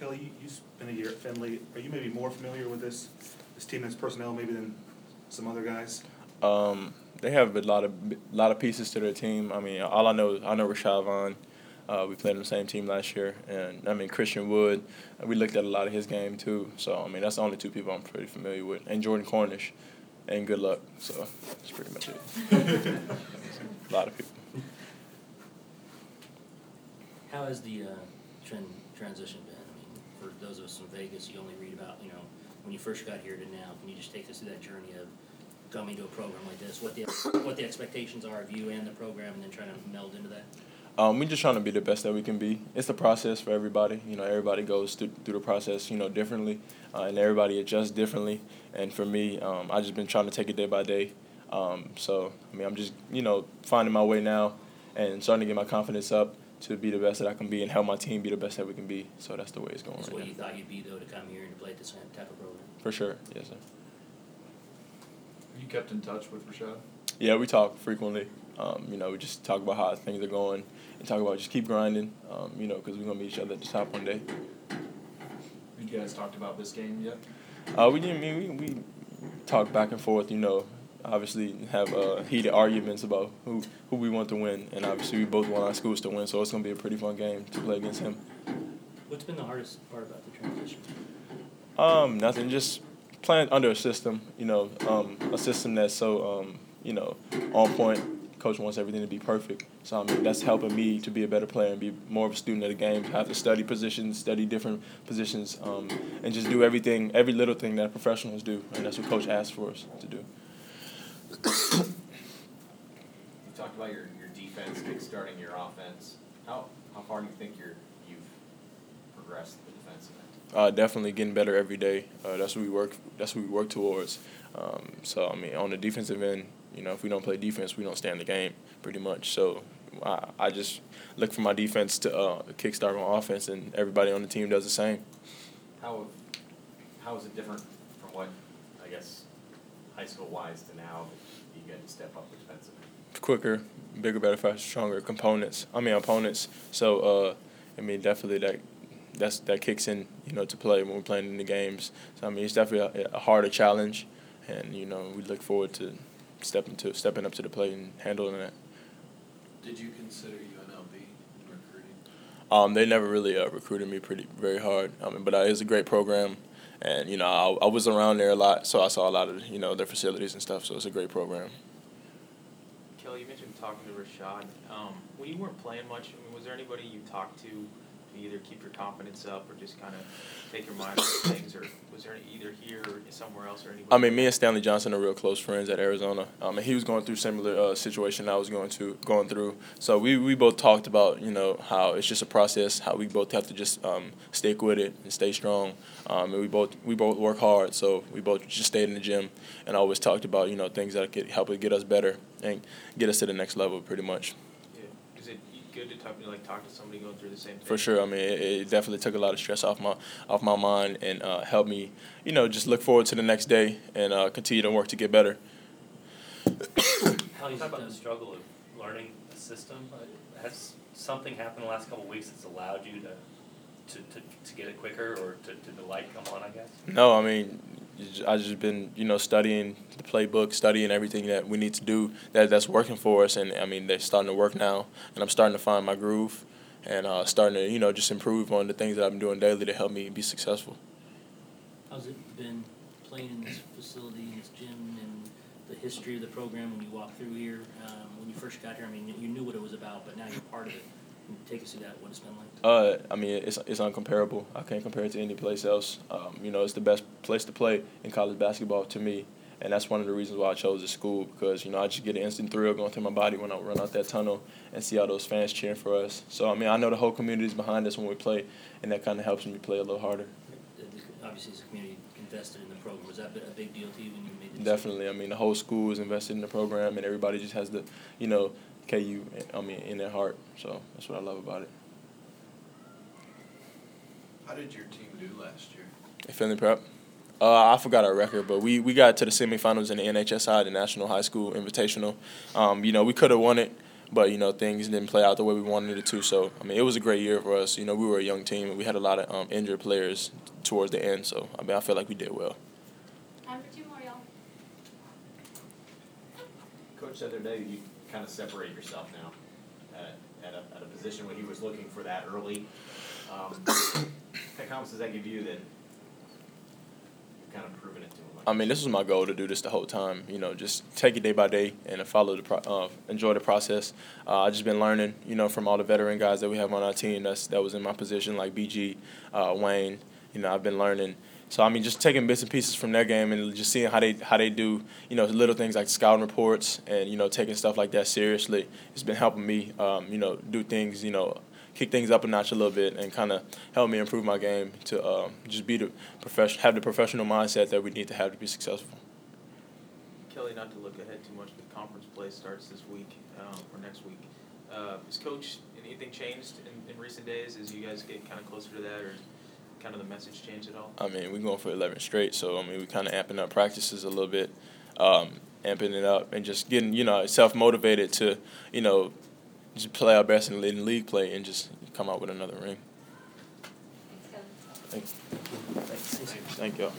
Kelly, you, you spent a year at Findlay. Are you maybe more familiar with this, this team and its personnel maybe than some other guys? Um, they have a lot of lot of pieces to their team. I mean, all I know, I know Rashad Vaughn. Uh, we played on the same team last year, and I mean Christian Wood. We looked at a lot of his game too. So I mean, that's the only two people I'm pretty familiar with, and Jordan Cornish, and Goodluck. So that's pretty much it. a lot of people. How has the uh, trend transition been? For those of us in Vegas, you only read about you know when you first got here to now. Can you just take us through that journey of coming to a program like this? What the what the expectations are of you and the program, and then trying to meld into that. Um, we're just trying to be the best that we can be. It's a process for everybody. You know, everybody goes through, through the process, you know, differently, uh, and everybody adjusts differently. And for me, um, I just been trying to take it day by day. Um, so I mean, I'm just you know finding my way now, and starting to get my confidence up to be the best that I can be and help my team be the best that we can be. So that's the way it's going That's right what now. you thought you'd be though to come here and to play at this type of program. For sure, yes sir. You kept in touch with Rashad? Yeah, we talk frequently. Um, you know, we just talk about how things are going and talk about just keep grinding. Um, you know, because we're gonna meet each other at the top one day. You guys talked about this game yet? Uh, we didn't mean we, we talk back and forth. You know, obviously have uh, heated arguments about who who we want to win, and obviously we both want our schools to win. So it's gonna be a pretty fun game to play against him. What's been the hardest part about the transition? Um, nothing. Just playing under a system. You know, um, a system that's so um, you know on point. Coach wants everything to be perfect. So I mean, that's helping me to be a better player and be more of a student of the game. Have to study positions, study different positions, um, and just do everything, every little thing that professionals do, and that's what Coach asks for us to do. You talked about your, your defense kickstarting your offense. How how far do you think you're you've progressed the defensive end? Uh, definitely getting better every day. Uh, that's what we work. That's what we work towards. Um, so I mean, on the defensive end, you know, if we don't play defense, we don't stay in the game pretty much. So I, I just look for my defense to uh, kickstart my offense, and everybody on the team does the same. How how is it different from what I guess high school wise to now that you get to step up defensively? Quicker, bigger, better, faster, stronger components. I mean opponents. So uh, I mean definitely that that's that kicks in you know to play when we're playing in the games. So I mean it's definitely a, a harder challenge, and you know we look forward to stepping to stepping up to the plate and handling that. Did you consider UNLV in recruiting? Um, they never really uh, recruited me pretty very hard. I mean, but uh, it's a great program, and you know I, I was around there a lot, so I saw a lot of you know their facilities and stuff. So it's a great program. Kelly, you mentioned talking to Rashad. Um, when you weren't playing much, I mean, was there anybody you talked to either keep your confidence up or just kind of take your mind off things, or was there any, either here or somewhere else or anybody? I mean, me and Stanley Johnson are real close friends at Arizona. Um, and he was going through similar uh, situation I was going to going through. So we, we both talked about you know how it's just a process, how we both have to just um, stick with it and stay strong. Um, and we both we both work hard, so we both just stayed in the gym and always talked about you know things that could help get us better and get us to the next level, pretty much. Yeah. Is it good to talk like talk to somebody going through the same thing? For sure. I mean, it, it definitely took a lot of stress off my off my mind and uh, helped me, you know, just look forward to the next day and uh, continue to work to get better. How You talk about the struggle of learning a system. Has something happened the last couple of weeks that's allowed you to, to, to, to get it quicker or to, to the light come on, I guess? No, I mean, I just been you know studying the playbook, studying everything that we need to do that that's working for us, and I mean they're starting to work now, and I'm starting to find my groove, and uh, starting to you know just improve on the things that I've been doing daily to help me be successful. How's it been playing in this facility, in this gym, and the history of the program when you walked through here? Um, when you first got here, I mean, you knew what it was about, but now you're part of it. Take us through that, what it's been like? Uh, I mean, it's it's uncomparable. I can't compare it to any place else. Um, you know, it's the best place to play in college basketball to me, and that's one of the reasons why I chose this school because you know I just get an instant thrill going through my body when I run out that tunnel and see all those fans cheering for us. So I mean, I know the whole community is behind us when we play, and that kind of helps me play a little harder. The- the- Obviously, as a community invested in the program, was that a big deal to you when you made the decision? Definitely. I mean, the whole school is invested in the program, and everybody just has the, you know, KU. I mean, in their heart. So that's what I love about it. How did your team do last year? At Findlay Prep. Uh, I forgot our record, but we, we got to the semifinals in the NHSI, the National High School Invitational. Um, you know, we could have won it, but you know things didn't play out the way we wanted it to. So I mean, it was a great year for us. You know, we were a young team and we had a lot of um, injured players towards the end. So I mean, I feel like we did well. Time for two more, y'all. Coach said the other day that you kind of separate yourself now at, at a, at a position where he was looking for that early. Um, what kind of confidence does that give you that you've kind of proven it to him? I mean, this was my goal to do this the whole time. You know, just take it day by day and follow the pro- uh, enjoy the process. Uh, I just been learning, you know, from all the veteran guys that we have on our team. That's that was in my position, like BG, uh, Wayne. You know, I've been learning. So I mean, just taking bits and pieces from their game and just seeing how they how they do, you know, little things like scouting reports and you know taking stuff like that seriously. It's been helping me, um, you know, do things, you know, kick things up a notch a little bit and kind of help me improve my game to um, just be the profession, have the professional mindset that we need to have to be successful. Kelly, not to look ahead too much, but conference play starts this week, um, or next week. Uh, is coach, anything changed in, in recent days as you guys get kind of closer to that, or kind of the message changed at all? I mean, we're going for 11 straight, so I mean, we kind of amping up practices a little bit, um, amping it up, and just getting you know self motivated to you know just play our best in, league play and just come out with another ring. Thanks, Thanks. Thank you.